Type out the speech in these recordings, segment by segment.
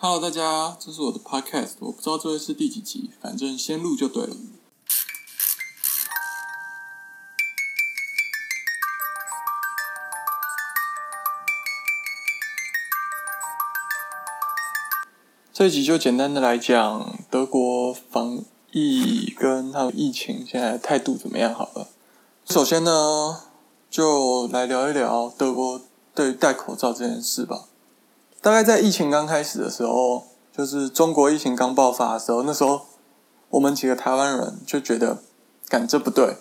Hello，大家，这是我的 Podcast，我不知道这会是第几集，反正先录就对了。这一集就简单的来讲德国防疫跟他们疫情现在态度怎么样好了。首先呢，就来聊一聊德国对戴口罩这件事吧。大概在疫情刚开始的时候，就是中国疫情刚爆发的时候，那时候我们几个台湾人就觉得，感这不对。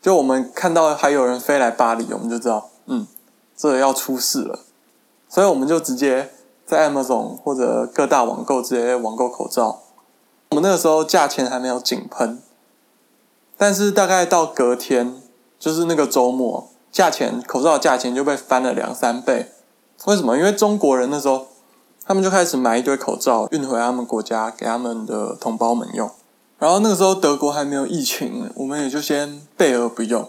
就我们看到还有人飞来巴黎，我们就知道，嗯，这要出事了。所以我们就直接在 Amazon 或者各大网购直接网购口罩。我们那个时候价钱还没有井喷，但是大概到隔天，就是那个周末，价钱口罩的价钱就被翻了两三倍。为什么？因为中国人那时候，他们就开始买一堆口罩运回他们国家给他们的同胞们用。然后那个时候德国还没有疫情，我们也就先备而不用。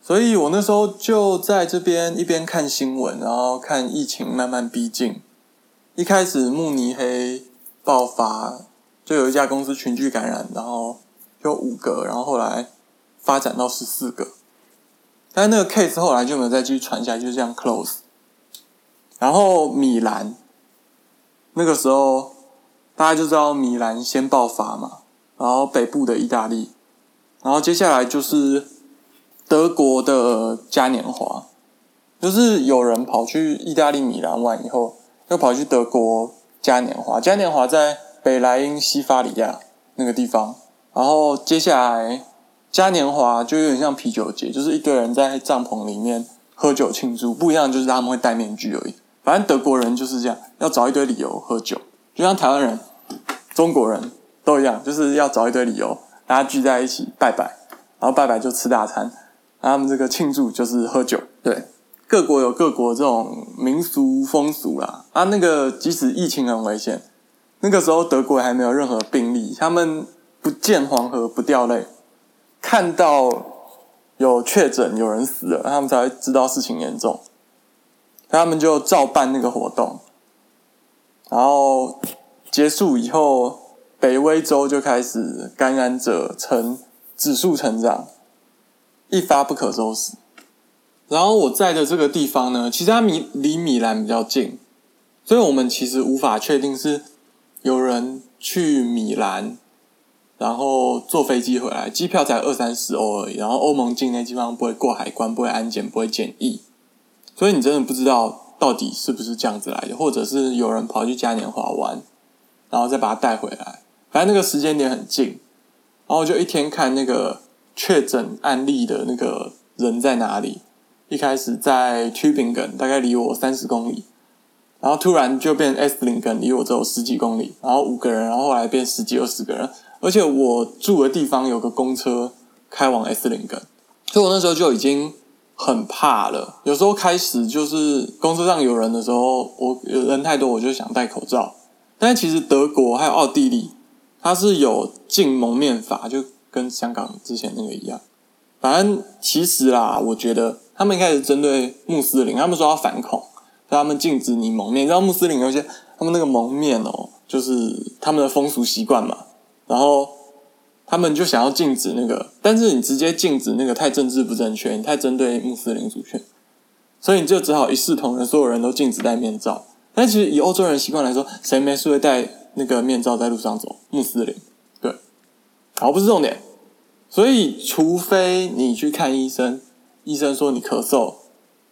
所以我那时候就在这边一边看新闻，然后看疫情慢慢逼近。一开始慕尼黑爆发，就有一家公司群聚感染，然后有五个，然后后来发展到十四个。但是那个 case 后来就没有再继续传下去，就这样 close。然后米兰，那个时候大家就知道米兰先爆发嘛，然后北部的意大利，然后接下来就是德国的嘉年华，就是有人跑去意大利米兰玩以后，又跑去德国嘉年华。嘉年华在北莱茵西法里亚那个地方，然后接下来嘉年华就有点像啤酒节，就是一堆人在帐篷里面喝酒庆祝，不一样就是他们会戴面具而已。反正德国人就是这样，要找一堆理由喝酒，就像台湾人、中国人都一样，就是要找一堆理由，大家聚在一起拜拜，然后拜拜就吃大餐，他们这个庆祝就是喝酒。对，各国有各国这种民俗风俗啦。啊，那个即使疫情很危险，那个时候德国还没有任何病例，他们不见黄河不掉泪，看到有确诊有人死了，他们才会知道事情严重。他们就照办那个活动，然后结束以后，北威州就开始感染者呈指数成长，一发不可收拾。然后我在的这个地方呢，其实它米离米兰比较近，所以我们其实无法确定是有人去米兰，然后坐飞机回来，机票才二三十欧而已，然后欧盟境内基本上不会过海关，不会安检，不会检疫。所以你真的不知道到底是不是这样子来的，或者是有人跑去嘉年华玩，然后再把它带回来。反正那个时间点很近，然后就一天看那个确诊案例的那个人在哪里。一开始在 Tubingen，大概离我三十公里，然后突然就变 S 林根，离我只有十几公里，然后五个人，然后后来变十几二十个人，而且我住的地方有个公车开往 S 林根，所以我那时候就已经。很怕了，有时候开始就是公车上有人的时候，我有人太多，我就想戴口罩。但其实德国还有奥地利，它是有禁蒙面法，就跟香港之前那个一样。反正其实啦，我觉得他们一开始针对穆斯林，他们说要反恐，他们禁止你蒙面。你知道穆斯林有些他们那个蒙面哦，就是他们的风俗习惯嘛，然后。他们就想要禁止那个，但是你直接禁止那个太政治不正确，你太针对穆斯林族群，所以你就只好一视同仁，所有人都禁止戴面罩。但其实以欧洲人习惯来说，谁没事会戴那个面罩在路上走？穆斯林，对，好，不是重点。所以，除非你去看医生，医生说你咳嗽，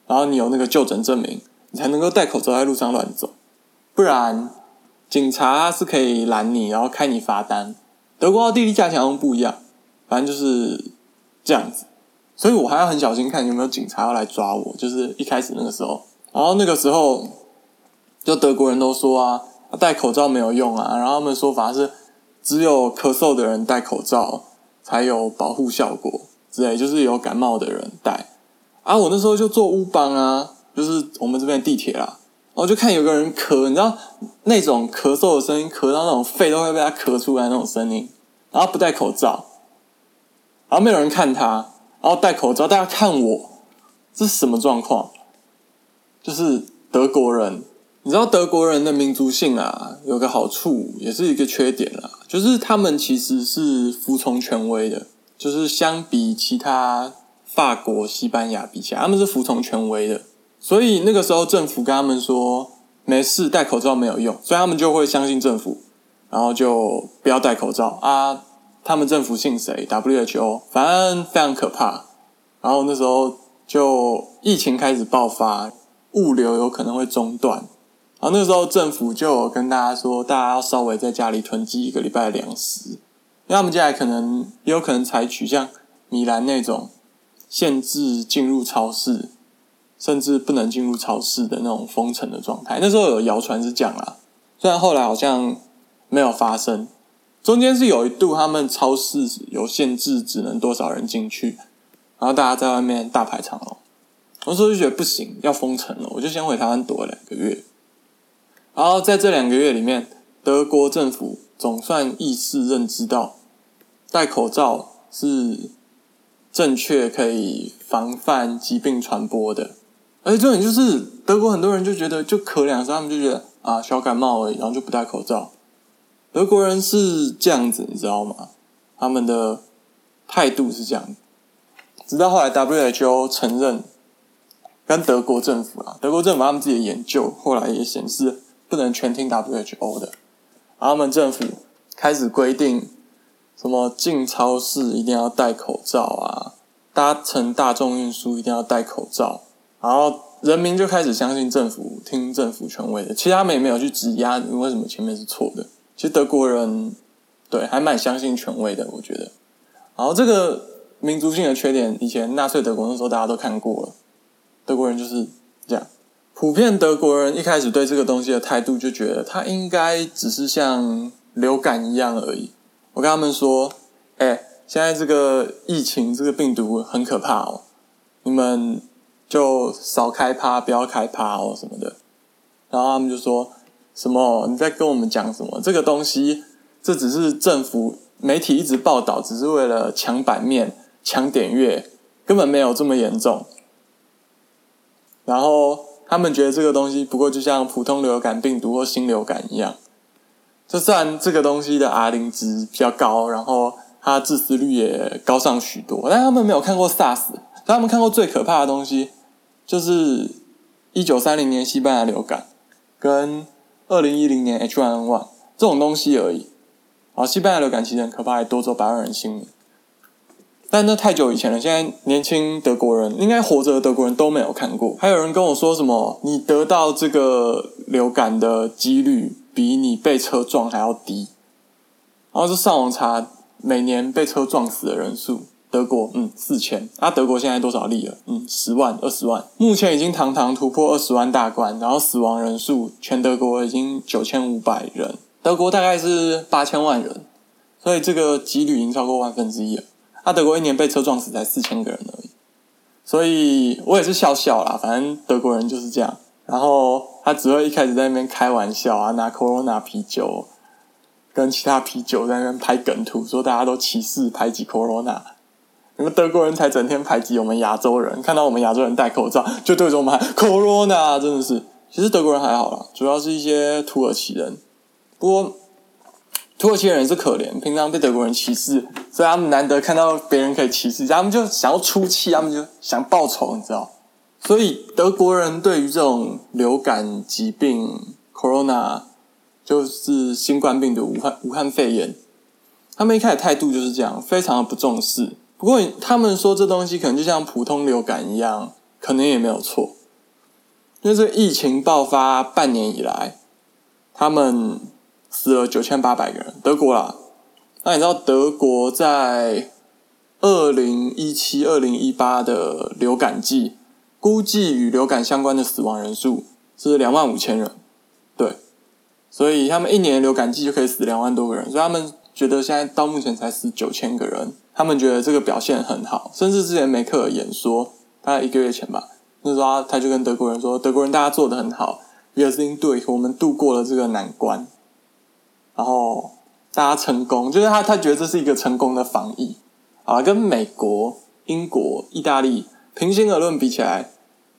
然后你有那个就诊证明，你才能够戴口罩在路上乱走，不然警察是可以拦你，然后开你罚单。德国、奥地利价钱好像不一样，反正就是这样子，所以我还要很小心看有没有警察要来抓我。就是一开始那个时候，然后那个时候，就德国人都说啊，戴口罩没有用啊，然后他们说法是只有咳嗽的人戴口罩才有保护效果之类，就是有感冒的人戴。啊，我那时候就坐乌邦啊，就是我们这边地铁啦。我就看有个人咳，你知道那种咳嗽的声音，咳到那种肺都会被他咳出来那种声音，然后不戴口罩，然后没有人看他，然后戴口罩，大家看我，这是什么状况？就是德国人，你知道德国人的民族性啊，有个好处，也是一个缺点啦，就是他们其实是服从权威的，就是相比其他法国、西班牙比起来，他们是服从权威的。所以那个时候政府跟他们说没事，戴口罩没有用，所以他们就会相信政府，然后就不要戴口罩啊。他们政府信谁？WHO，反正非常可怕。然后那时候就疫情开始爆发，物流有可能会中断。然后那时候政府就有跟大家说，大家要稍微在家里囤积一个礼拜的粮食，因为他们接下来可能也有可能采取像米兰那种限制进入超市，甚至不能进入超市的那种封城的状态。那时候有谣传是这样啦，虽然后来好像没有发生。中间是有一度他们超市有限制，只能多少人进去，然后大家在外面大排长龙。那时候就觉得不行，要封城了，我就先回台湾躲了两个月。然后在这两个月里面，德国政府总算意识认知到，戴口罩是正确可以防范疾病传播的。而且重点就是，德国很多人就觉得就咳两声，他们就觉得啊小感冒而已，然后就不戴口罩。德国人是这样子，你知道吗？他们的态度是这样。直到后来 WHO 承认，跟德国政府啊，德国政府他们自己的研究后来也显示。不能全听 WHO 的，他们政府开始规定，什么进超市一定要戴口罩啊，搭乘大众运输一定要戴口罩，然后人民就开始相信政府，听政府权威的。其实他们也没有去质押你为什么前面是错的。其实德国人对还蛮相信权威的，我觉得。然后这个民族性的缺点，以前纳粹德国那时候大家都看过了，德国人就是这样。普遍德国人一开始对这个东西的态度就觉得它应该只是像流感一样而已。我跟他们说：“哎，现在这个疫情这个病毒很可怕哦，你们就少开趴，不要开趴哦什么的。”然后他们就说：“什么？你在跟我们讲什么？这个东西这只是政府媒体一直报道，只是为了抢版面、抢点阅，根本没有这么严重。”然后。他们觉得这个东西不过就像普通流感病毒或新流感一样，就算这个东西的 R 零值比较高，然后它致死率也高上许多，但他们没有看过 SARS，他们看过最可怕的东西就是一九三零年西班牙流感跟二零一零年 H1N1 这种东西而已。啊西班牙流感其实很可怕，还夺走百万人性命。但那太久以前了，现在年轻德国人应该活着的德国人都没有看过。还有人跟我说什么，你得到这个流感的几率比你被车撞还要低。然后就上网查每年被车撞死的人数，德国嗯四千，啊德国现在多少例了？嗯十万二十万，目前已经堂堂突破二十万大关，然后死亡人数全德国已经九千五百人，德国大概是八千万人，所以这个几率已经超过万分之一了。啊德国一年被车撞死才四千个人而已，所以我也是笑笑啦，反正德国人就是这样。然后他只会一开始在那边开玩笑啊，拿 Corona 啤酒跟其他啤酒在那边拍梗图，说大家都歧视排挤 Corona，你们德国人才整天排挤我们亚洲人，看到我们亚洲人戴口罩就对着我们喊 Corona，真的是。其实德国人还好啦，主要是一些土耳其人，不过。土耳其人是可怜，平常被德国人歧视，所以他们难得看到别人可以歧视，他们就想要出气，他们就想报仇，你知道？所以德国人对于这种流感疾病 （corona） 就是新冠病毒、武汉武汉肺炎，他们一开始态度就是这样，非常的不重视。不过他们说这东西可能就像普通流感一样，可能也没有错。因为这疫情爆发半年以来，他们。死了九千八百个人，德国啦。那你知道德国在二零一七、二零一八的流感季，估计与流感相关的死亡人数是两万五千人。对，所以他们一年流感季就可以死两万多个人，所以他们觉得现在到目前才死九千个人，他们觉得这个表现很好。甚至之前梅克尔演说，大概一个月前吧，那时候他就跟德国人说：“德国人大家做的很好柏林队我们度过了这个难关。”然后大家成功，就是他他觉得这是一个成功的防疫啊，跟美国、英国、意大利平心而论比起来，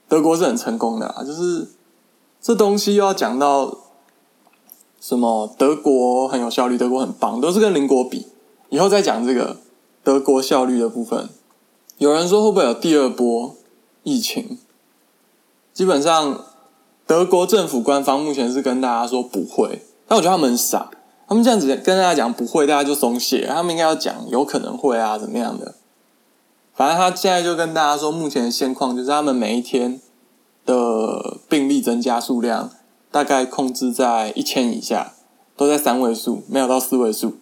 德国是很成功的啊，就是这东西又要讲到什么？德国很有效率，德国很棒，都是跟邻国比。以后再讲这个德国效率的部分。有人说会不会有第二波疫情？基本上，德国政府官方目前是跟大家说不会，但我觉得他们很傻。他们这样子跟大家讲不会，大家就松懈。他们应该要讲有可能会啊，怎么样的？反正他现在就跟大家说，目前的现况就是他们每一天的病例增加数量大概控制在一千以下，都在三位数，没有到四位数。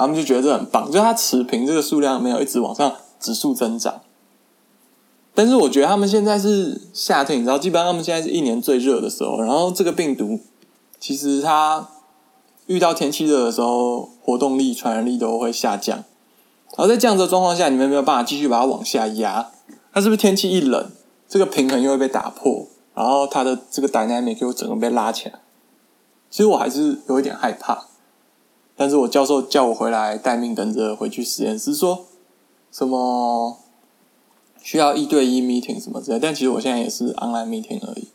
他们就觉得这很棒，就是它持平，这个数量没有一直往上指数增长。但是我觉得他们现在是夏天，你知道，基本上他们现在是一年最热的时候，然后这个病毒其实它遇到天气热的时候，活动力、传染力都会下降。然后在这样的状况下，你们没有办法继续把它往下压，它是不是天气一冷，这个平衡又会被打破，然后它的这个 dynamic 就整个被拉起来？其实我还是有一点害怕。但是我教授叫我回来待命，等着回去实验室，说什么需要一对一 meeting 什么之类。但其实我现在也是 online meeting 而已。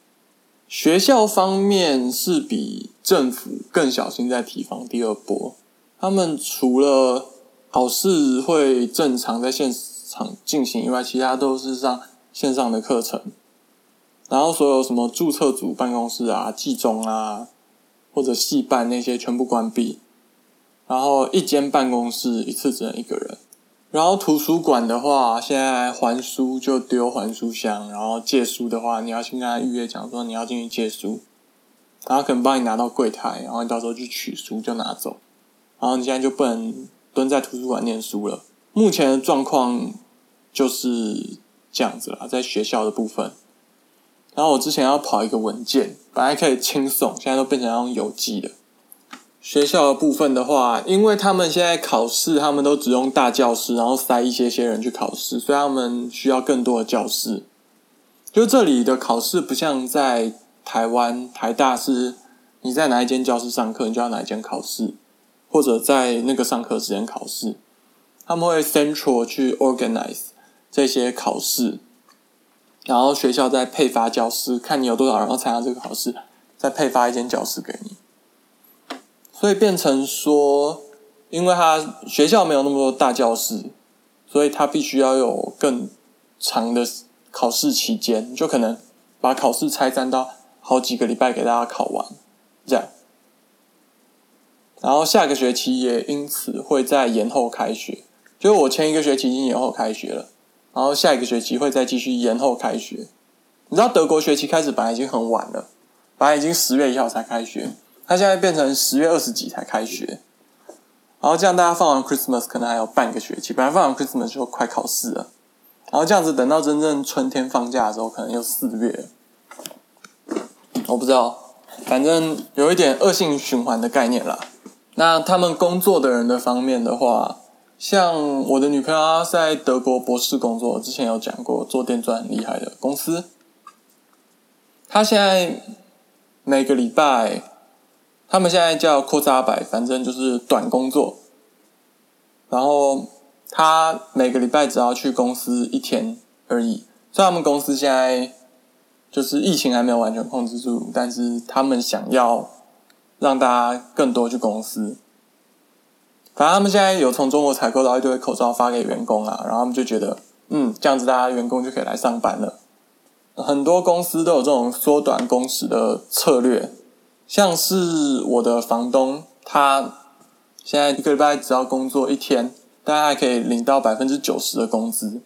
学校方面是比政府更小心在提防第二波。他们除了考试会正常在现场进行以外，其他都是上线上的课程。然后所有什么注册组办公室啊、季中啊，或者系办那些全部关闭。然后一间办公室一次只能一个人，然后图书馆的话，现在还书就丢还书箱，然后借书的话，你要先跟他预约，讲说你要进去借书，然后可能帮你拿到柜台，然后你到时候去取书就拿走，然后你现在就不能蹲在图书馆念书了。目前的状况就是这样子啦，在学校的部分。然后我之前要跑一个文件，本来可以轻松，现在都变成要用邮寄的。学校的部分的话，因为他们现在考试，他们都只用大教室，然后塞一些些人去考试，所以他们需要更多的教室。就这里的考试不像在台湾台大是，你在哪一间教室上课，你就要哪一间考试，或者在那个上课时间考试。他们会 central 去 organize 这些考试，然后学校再配发教室，看你有多少人要参加这个考试，再配发一间教室给你。所以变成说，因为他学校没有那么多大教室，所以他必须要有更长的考试期间，就可能把考试拆散到好几个礼拜给大家考完，这样。然后下个学期也因此会再延后开学，就是我前一个学期已经延后开学了，然后下一个学期会再继续延后开学。你知道德国学期开始本来已经很晚了，本来已经十月一号才开学。他现在变成十月二十几才开学，然后这样大家放完 Christmas 可能还有半个学期，本来放完 Christmas 就快考试了，然后这样子等到真正春天放假的时候，可能又四月，我不知道，反正有一点恶性循环的概念啦。那他们工作的人的方面的话，像我的女朋友在德国博士工作，之前有讲过做电钻很厉害的公司，她现在每个礼拜。他们现在叫扩扎百，反正就是短工作。然后他每个礼拜只要去公司一天而已。虽然他们公司现在就是疫情还没有完全控制住，但是他们想要让大家更多去公司。反正他们现在有从中国采购到一堆口罩发给员工啊，然后他们就觉得，嗯，这样子大家员工就可以来上班了。很多公司都有这种缩短工时的策略。像是我的房东，他现在一个礼拜只要工作一天，大概可以领到百分之九十的工资。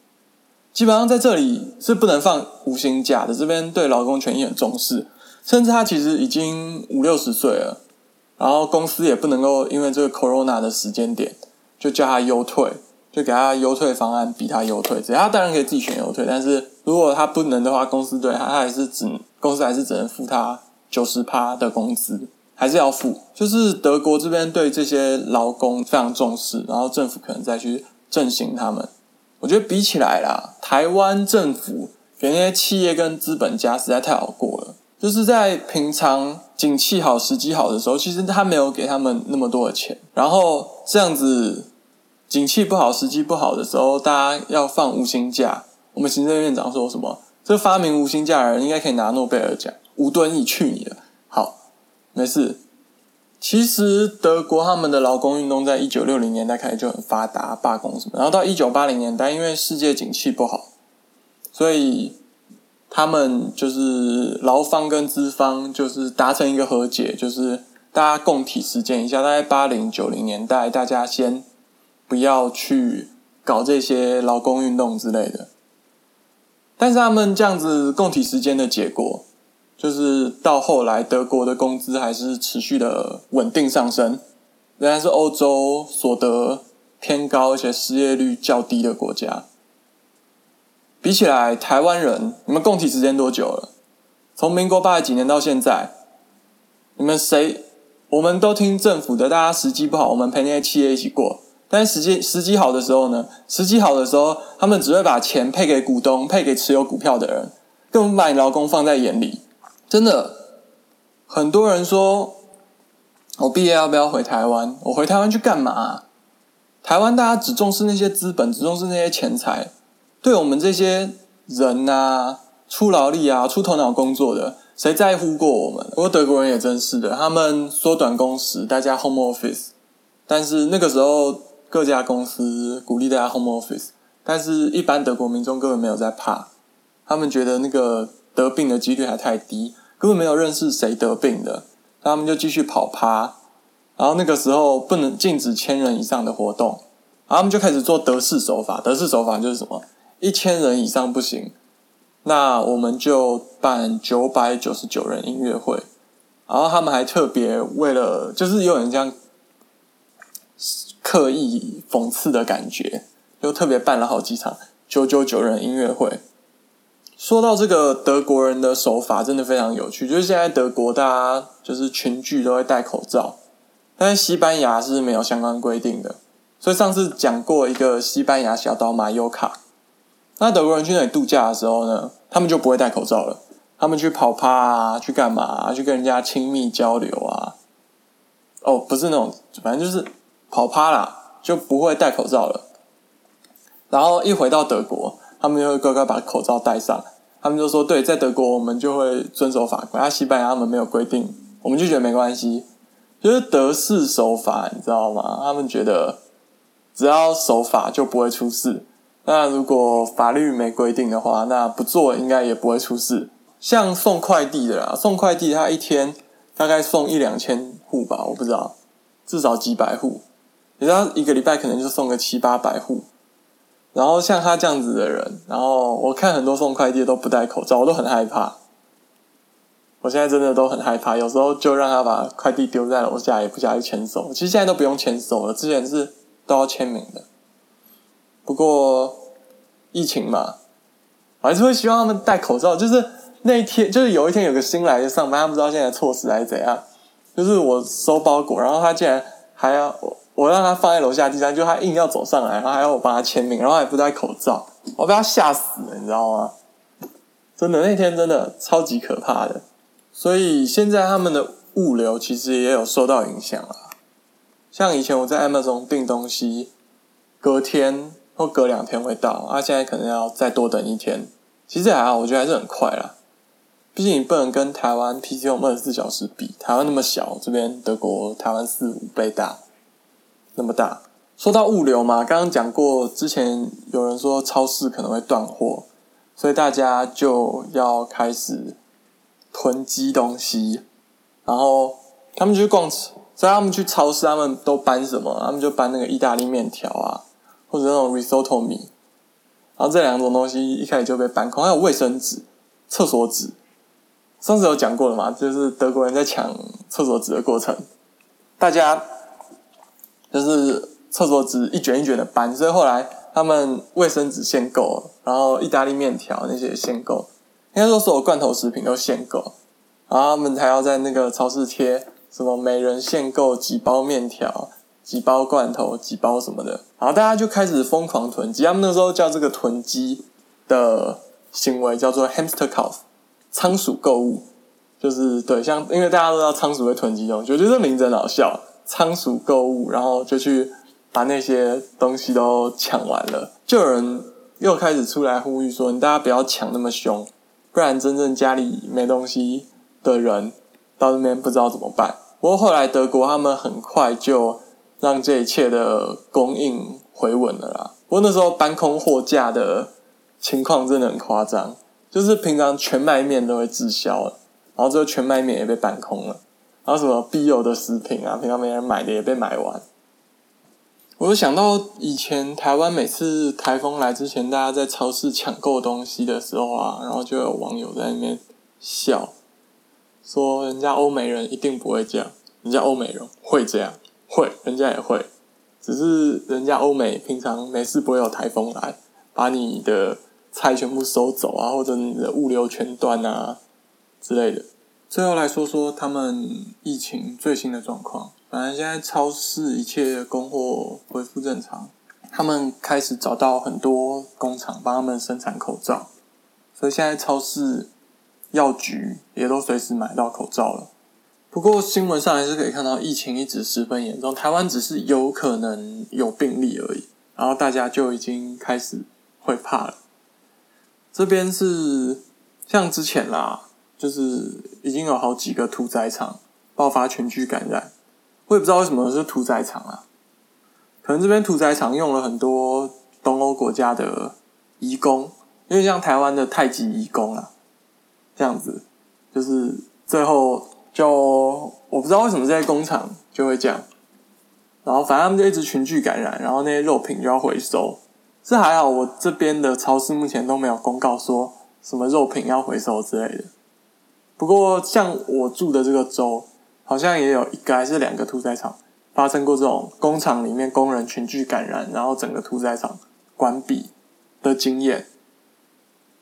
基本上在这里是不能放无薪假的，这边对劳工权益很重视。甚至他其实已经五六十岁了，然后公司也不能够因为这个 corona 的时间点就叫他优退，就给他优退方案，逼他优退。只要他当然可以自己选优退，但是如果他不能的话，公司对他还是只公司还是只能付他。九十趴的工资还是要付，就是德国这边对这些劳工非常重视，然后政府可能再去振兴他们。我觉得比起来啦，台湾政府给那些企业跟资本家实在太好过了。就是在平常景气好、时机好的时候，其实他没有给他们那么多的钱。然后这样子，景气不好、时机不好的时候，大家要放无薪假。我们行政院长说什么？这发明无薪假的人应该可以拿诺贝尔奖。吴敦义去你的，好，没事。其实德国他们的劳工运动在一九六零年代开始就很发达，罢工什么，然后到一九八零年代，因为世界景气不好，所以他们就是劳方跟资方就是达成一个和解，就是大家共体时间一下，大概八零九零年代，大家先不要去搞这些劳工运动之类的。但是他们这样子共体时间的结果。就是到后来，德国的工资还是持续的稳定上升，仍然是欧洲所得偏高而且失业率较低的国家。比起来，台湾人，你们共体时间多久了？从民国八十几年到现在，你们谁？我们都听政府的，大家时机不好，我们陪那些企业一起过。但是时机时机好的时候呢？时机好的时候，他们只会把钱配给股东，配给持有股票的人，根本不把你劳工放在眼里。真的，很多人说，我毕业要不要回台湾？我回台湾去干嘛？台湾大家只重视那些资本，只重视那些钱财，对我们这些人呐，出劳力啊，出头脑工作的，谁在乎过我们？不过德国人也真是的，他们缩短工时，大家 home office，但是那个时候各家公司鼓励大家 home office，但是一般德国民众根本没有在怕，他们觉得那个。得病的几率还太低，根本没有认识谁得病的，他们就继续跑趴。然后那个时候不能禁止千人以上的活动，然后他们就开始做德式手法。德式手法就是什么？一千人以上不行，那我们就办九百九十九人音乐会。然后他们还特别为了，就是有点像刻意讽刺的感觉，就特别办了好几场九九九人音乐会。说到这个德国人的手法，真的非常有趣。就是现在德国大家就是群聚都会戴口罩，但是西班牙是没有相关规定的。所以上次讲过一个西班牙小岛马尤卡，那德国人去那里度假的时候呢，他们就不会戴口罩了。他们去跑趴啊，去干嘛？去跟人家亲密交流啊。哦，不是那种，反正就是跑趴啦，就不会戴口罩了。然后一回到德国。他们就会乖乖把口罩戴上。他们就说：“对，在德国我们就会遵守法规。啊，西班牙他们没有规定，我们就觉得没关系，就是德式守法，你知道吗？他们觉得只要守法就不会出事。那如果法律没规定的话，那不做应该也不会出事。像送快递的啦，送快递他一天大概送一两千户吧，我不知道，至少几百户。你知道一个礼拜可能就送个七八百户。”然后像他这样子的人，然后我看很多送快递都不戴口罩，我都很害怕。我现在真的都很害怕，有时候就让他把快递丢在楼下，也不下去签收。其实现在都不用签收了，之前是都要签名的。不过疫情嘛，我还是会希望他们戴口罩。就是那一天，就是有一天有个新来的上班，他不知道现在措施还是怎样。就是我收包裹，然后他竟然还要我。我让他放在楼下地上，就他硬要走上来，然后还要我帮他签名，然后还不戴口罩，我被他吓死了，你知道吗？真的那天真的超级可怕的，所以现在他们的物流其实也有受到影响啊。像以前我在 Amazon 订东西，隔天或隔两天会到，啊，现在可能要再多等一天。其实还好，我觉得还是很快啦。毕竟你不能跟台湾 PC 用二十四小时比，台湾那么小，这边德国台湾四五倍大。那么大，说到物流嘛，刚刚讲过，之前有人说超市可能会断货，所以大家就要开始囤积东西，然后他们去逛，所以他们去超市，他们都搬什么？他们就搬那个意大利面条啊，或者那种 risotto 米，然后这两种东西一开始就被搬空，还有卫生纸、厕所纸，上次有讲过了嘛，就是德国人在抢厕所纸的过程，大家。就是厕所纸一卷一卷的搬，所以后来他们卫生纸限购，然后意大利面条那些限购，应该说所有罐头食品都限购，然后他们还要在那个超市贴什么每人限购几包面条、几包罐头、几包什么的，然后大家就开始疯狂囤积。他们那时候叫这个囤积的行为叫做 hamster cow，仓鼠购物，就是对，像因为大家都知道仓鼠会囤积东西，我觉得这名字很好笑。仓鼠购物，然后就去把那些东西都抢完了，就有人又开始出来呼吁说：“你大家不要抢那么凶，不然真正家里没东西的人，到那边不知道怎么办。不过后来德国他们很快就让这一切的供应回稳了啦。不过那时候搬空货架的情况真的很夸张，就是平常全麦面都会滞销了，然后最后全麦面也被搬空了，然后什么必有的食品啊，平常没人买的也被买完。我就想到以前台湾每次台风来之前，大家在超市抢购东西的时候啊，然后就有网友在那边笑，说人家欧美人一定不会这样，人家欧美人会这样，会，人家也会，只是人家欧美平常没事不会有台风来，把你的菜全部收走啊，或者你的物流全断啊之类的。最后来说说他们疫情最新的状况。反正现在超市一切供货恢复正常，他们开始找到很多工厂帮他们生产口罩，所以现在超市、药局也都随时买到口罩了。不过新闻上还是可以看到疫情一直十分严重，台湾只是有可能有病例而已，然后大家就已经开始会怕了。这边是像之前啦，就是已经有好几个屠宰场爆发全聚感染。我也不知道为什么是屠宰场啊，可能这边屠宰场用了很多东欧国家的移工，因为像台湾的太极移工啊，这样子，就是最后就我不知道为什么这些工厂就会这样，然后反正他们就一直群聚感染，然后那些肉品就要回收。这还好，我这边的超市目前都没有公告说什么肉品要回收之类的。不过像我住的这个州。好像也有一个还是两个屠宰场发生过这种工厂里面工人群聚感染，然后整个屠宰场关闭的经验。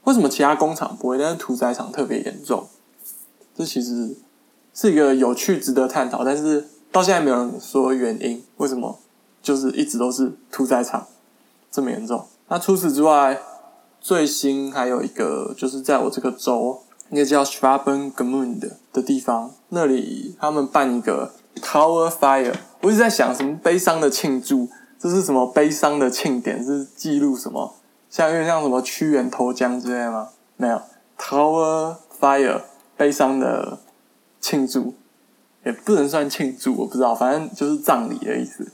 为什么其他工厂不会，但是屠宰场特别严重？这其实是一个有趣、值得探讨，但是到现在没有人说原因。为什么就是一直都是屠宰场这么严重？那除此之外，最新还有一个就是在我这个州。那个叫 Schwaben Gemund 的地方，那里他们办一个 Tower Fire。我一直在想，什么悲伤的庆祝？这是什么悲伤的庆典？是记录什么？像有点像什么屈原投江之类吗？没有，Tower Fire，悲伤的庆祝，也不能算庆祝，我不知道，反正就是葬礼的意思。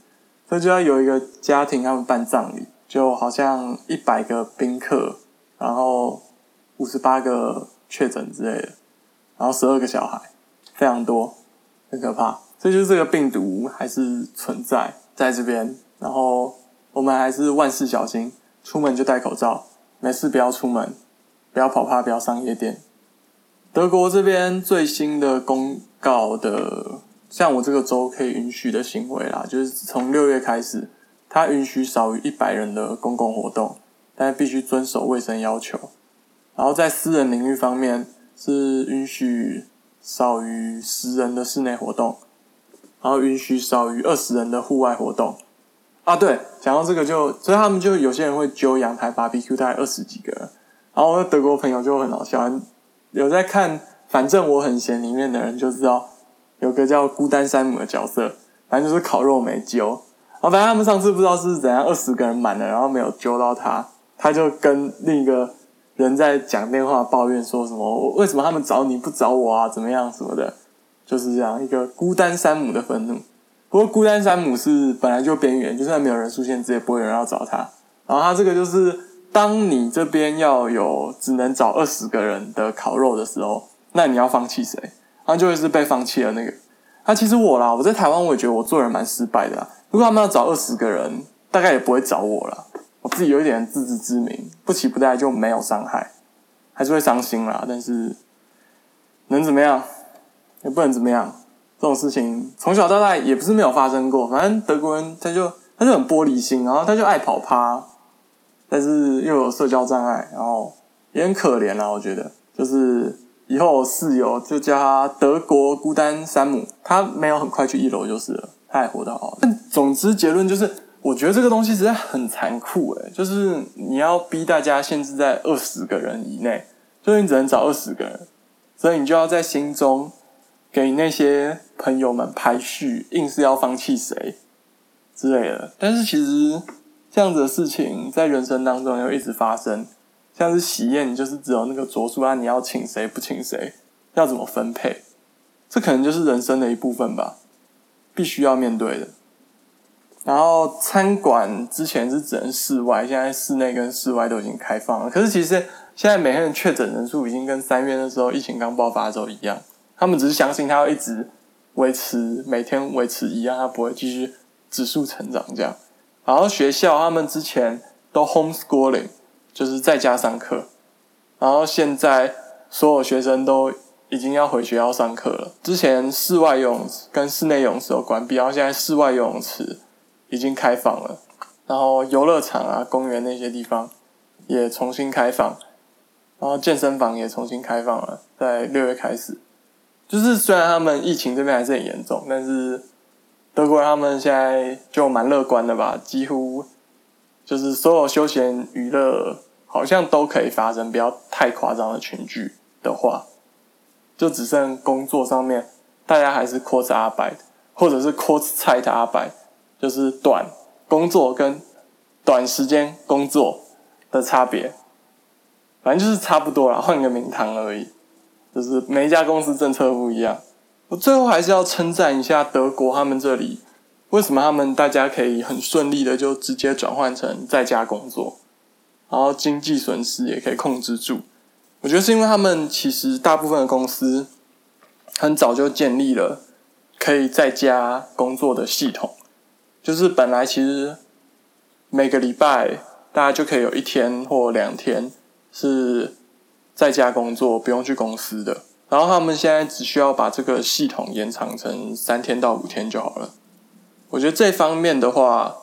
所以就要有一个家庭他们办葬礼，就好像一百个宾客，然后五十八个。确诊之类的，然后十二个小孩，非常多，很可怕。所以就是这个病毒还是存在在这边，然后我们还是万事小心，出门就戴口罩，没事不要出门，不要跑趴，不要上夜店。德国这边最新的公告的，像我这个州可以允许的行为啦，就是从六月开始，它允许少于一百人的公共活动，但是必须遵守卫生要求。然后在私人领域方面是允许少于十人的室内活动，然后允许少于二十人的户外活动。啊，对，讲到这个就，所以他们就有些人会揪阳台 BBQ，大概二十几个。然后我德国朋友就很好笑，有在看《反正我很闲》里面的人就知道，有个叫孤单山姆的角色，反正就是烤肉没揪。然后反正他们上次不知道是怎样，二十个人满了，然后没有揪到他，他就跟另一个。人在讲电话抱怨说什么？为什么他们找你不找我啊？怎么样什么的？就是这样一个孤单山姆的愤怒。不过孤单山姆是本来就边缘，就算没有人出现，直接不会有人要找他。然后他这个就是，当你这边要有只能找二十个人的烤肉的时候，那你要放弃谁？他就会是被放弃了那个。那其实我啦，我在台湾我也觉得我做人蛮失败的。如果他们要找二十个人，大概也不会找我了。我自己有一点自知之明，不期不待就没有伤害，还是会伤心啦。但是能怎么样，也不能怎么样。这种事情从小到大也不是没有发生过。反正德国人他就他就很玻璃心，然后他就爱跑趴，但是又有社交障碍，然后也很可怜啦。我觉得就是以后室友就叫他德国孤单山姆，他没有很快去一楼就是了，他还活得好。但总之结论就是。我觉得这个东西实在很残酷诶，就是你要逼大家限制在二十个人以内，所以你只能找二十个人，所以你就要在心中给那些朋友们排序，硬是要放弃谁之类的。但是其实这样子的事情在人生当中又一直发生，像是喜宴，你就是只有那个桌数啊，你要请谁不请谁，要怎么分配，这可能就是人生的一部分吧，必须要面对的。然后餐馆之前是只能室外，现在室内跟室外都已经开放了。可是其实现在每天的确诊人数已经跟三月那时候疫情刚爆发的时候一样，他们只是相信它会一直维持每天维持一样，它不会继续指数成长这样。然后学校他们之前都 homeschooling，就是在家上课，然后现在所有学生都已经要回学校上课了。之前室外游泳池跟室内游泳池有关闭，然后现在室外游泳池。已经开放了，然后游乐场啊、公园那些地方也重新开放，然后健身房也重新开放了，在六月开始。就是虽然他们疫情这边还是很严重，但是德国人他们现在就蛮乐观的吧，几乎就是所有休闲娱乐好像都可以发生，不要太夸张的群聚的话，就只剩工作上面大家还是 cross 阿白，或者是 cross 菜的阿白。就是短工作跟短时间工作的差别，反正就是差不多啦，换个名堂而已。就是每一家公司政策不一样。我最后还是要称赞一下德国，他们这里为什么他们大家可以很顺利的就直接转换成在家工作，然后经济损失也可以控制住。我觉得是因为他们其实大部分的公司很早就建立了可以在家工作的系统。就是本来其实每个礼拜大家就可以有一天或两天是在家工作，不用去公司的。然后他们现在只需要把这个系统延长成三天到五天就好了。我觉得这方面的话，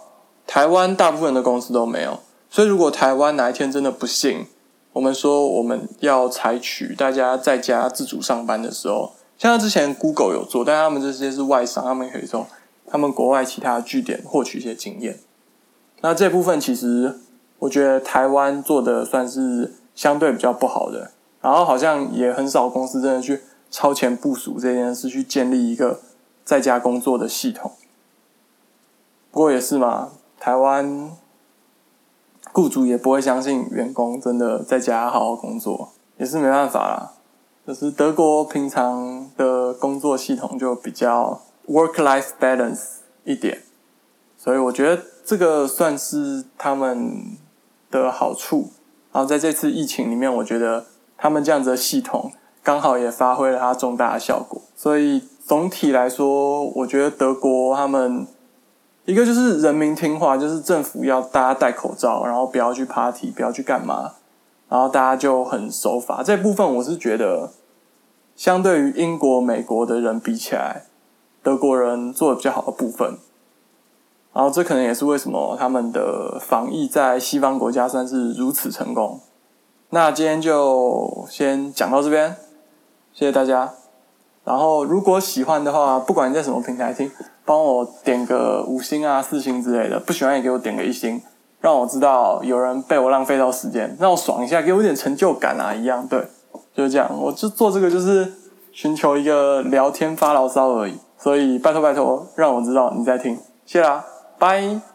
台湾大部分的公司都没有。所以如果台湾哪一天真的不幸，我们说我们要采取大家在家自主上班的时候，像之前 Google 有做，但他们这些是外商，他们可以做。他们国外其他据点获取一些经验，那这部分其实我觉得台湾做的算是相对比较不好的，然后好像也很少公司真的去超前部署这件事，去建立一个在家工作的系统。不过也是嘛，台湾雇主也不会相信员工真的在家好好工作，也是没办法啦。就是德国平常的工作系统就比较。Work-life balance 一点，所以我觉得这个算是他们的好处。然后在这次疫情里面，我觉得他们这样子的系统刚好也发挥了它重大的效果。所以总体来说，我觉得德国他们一个就是人民听话，就是政府要大家戴口罩，然后不要去 party，不要去干嘛，然后大家就很守法。这部分我是觉得，相对于英国、美国的人比起来。德国人做的比较好的部分，然后这可能也是为什么他们的防疫在西方国家算是如此成功。那今天就先讲到这边，谢谢大家。然后如果喜欢的话，不管你在什么平台听，帮我点个五星啊、四星之类的；不喜欢也给我点个一星，让我知道有人被我浪费到时间，让我爽一下，给我一点成就感啊！一样对，就是这样。我就做这个，就是寻求一个聊天发牢骚而已。所以拜托拜托，让我知道你在听，谢啦，拜。